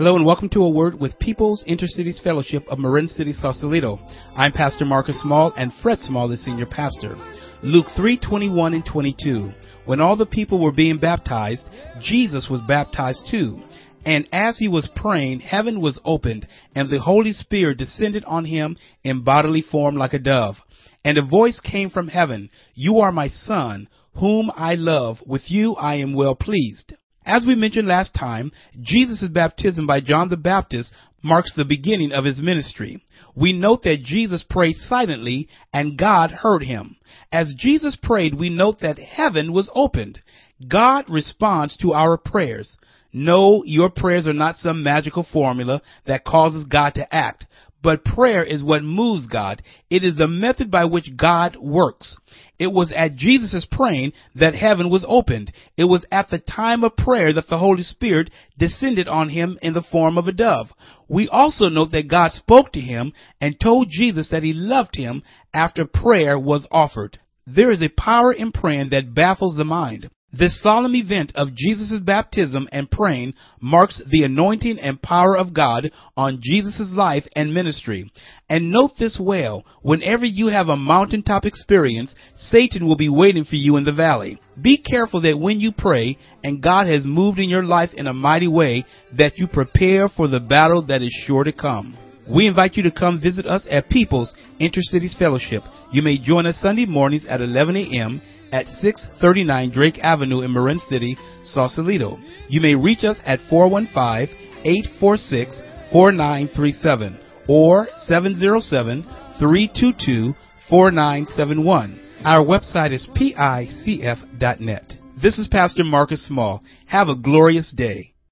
Hello and welcome to a word with People's Intercities Fellowship of Marin City, Sausalito. I'm Pastor Marcus Small and Fred Small, the senior pastor. Luke 3:21 and 22. When all the people were being baptized, Jesus was baptized too. And as he was praying, heaven was opened, and the Holy Spirit descended on him in bodily form like a dove. And a voice came from heaven, You are my son, whom I love. With you I am well pleased. As we mentioned last time, Jesus' baptism by John the Baptist marks the beginning of his ministry. We note that Jesus prayed silently and God heard him. As Jesus prayed, we note that heaven was opened. God responds to our prayers. No, your prayers are not some magical formula that causes God to act. But prayer is what moves God. It is the method by which God works. It was at Jesus' praying that heaven was opened. It was at the time of prayer that the Holy Spirit descended on him in the form of a dove. We also note that God spoke to him and told Jesus that he loved him after prayer was offered. There is a power in praying that baffles the mind. This solemn event of Jesus' baptism and praying marks the anointing and power of God on Jesus' life and ministry. And note this well, whenever you have a mountaintop experience, Satan will be waiting for you in the valley. Be careful that when you pray and God has moved in your life in a mighty way, that you prepare for the battle that is sure to come. We invite you to come visit us at People's Intercities Fellowship. You may join us Sunday mornings at 11 a.m at 639 Drake Avenue in Marin City, Sausalito. You may reach us at 415-846-4937 or 707-322-4971. Our website is picf.net. This is Pastor Marcus Small. Have a glorious day.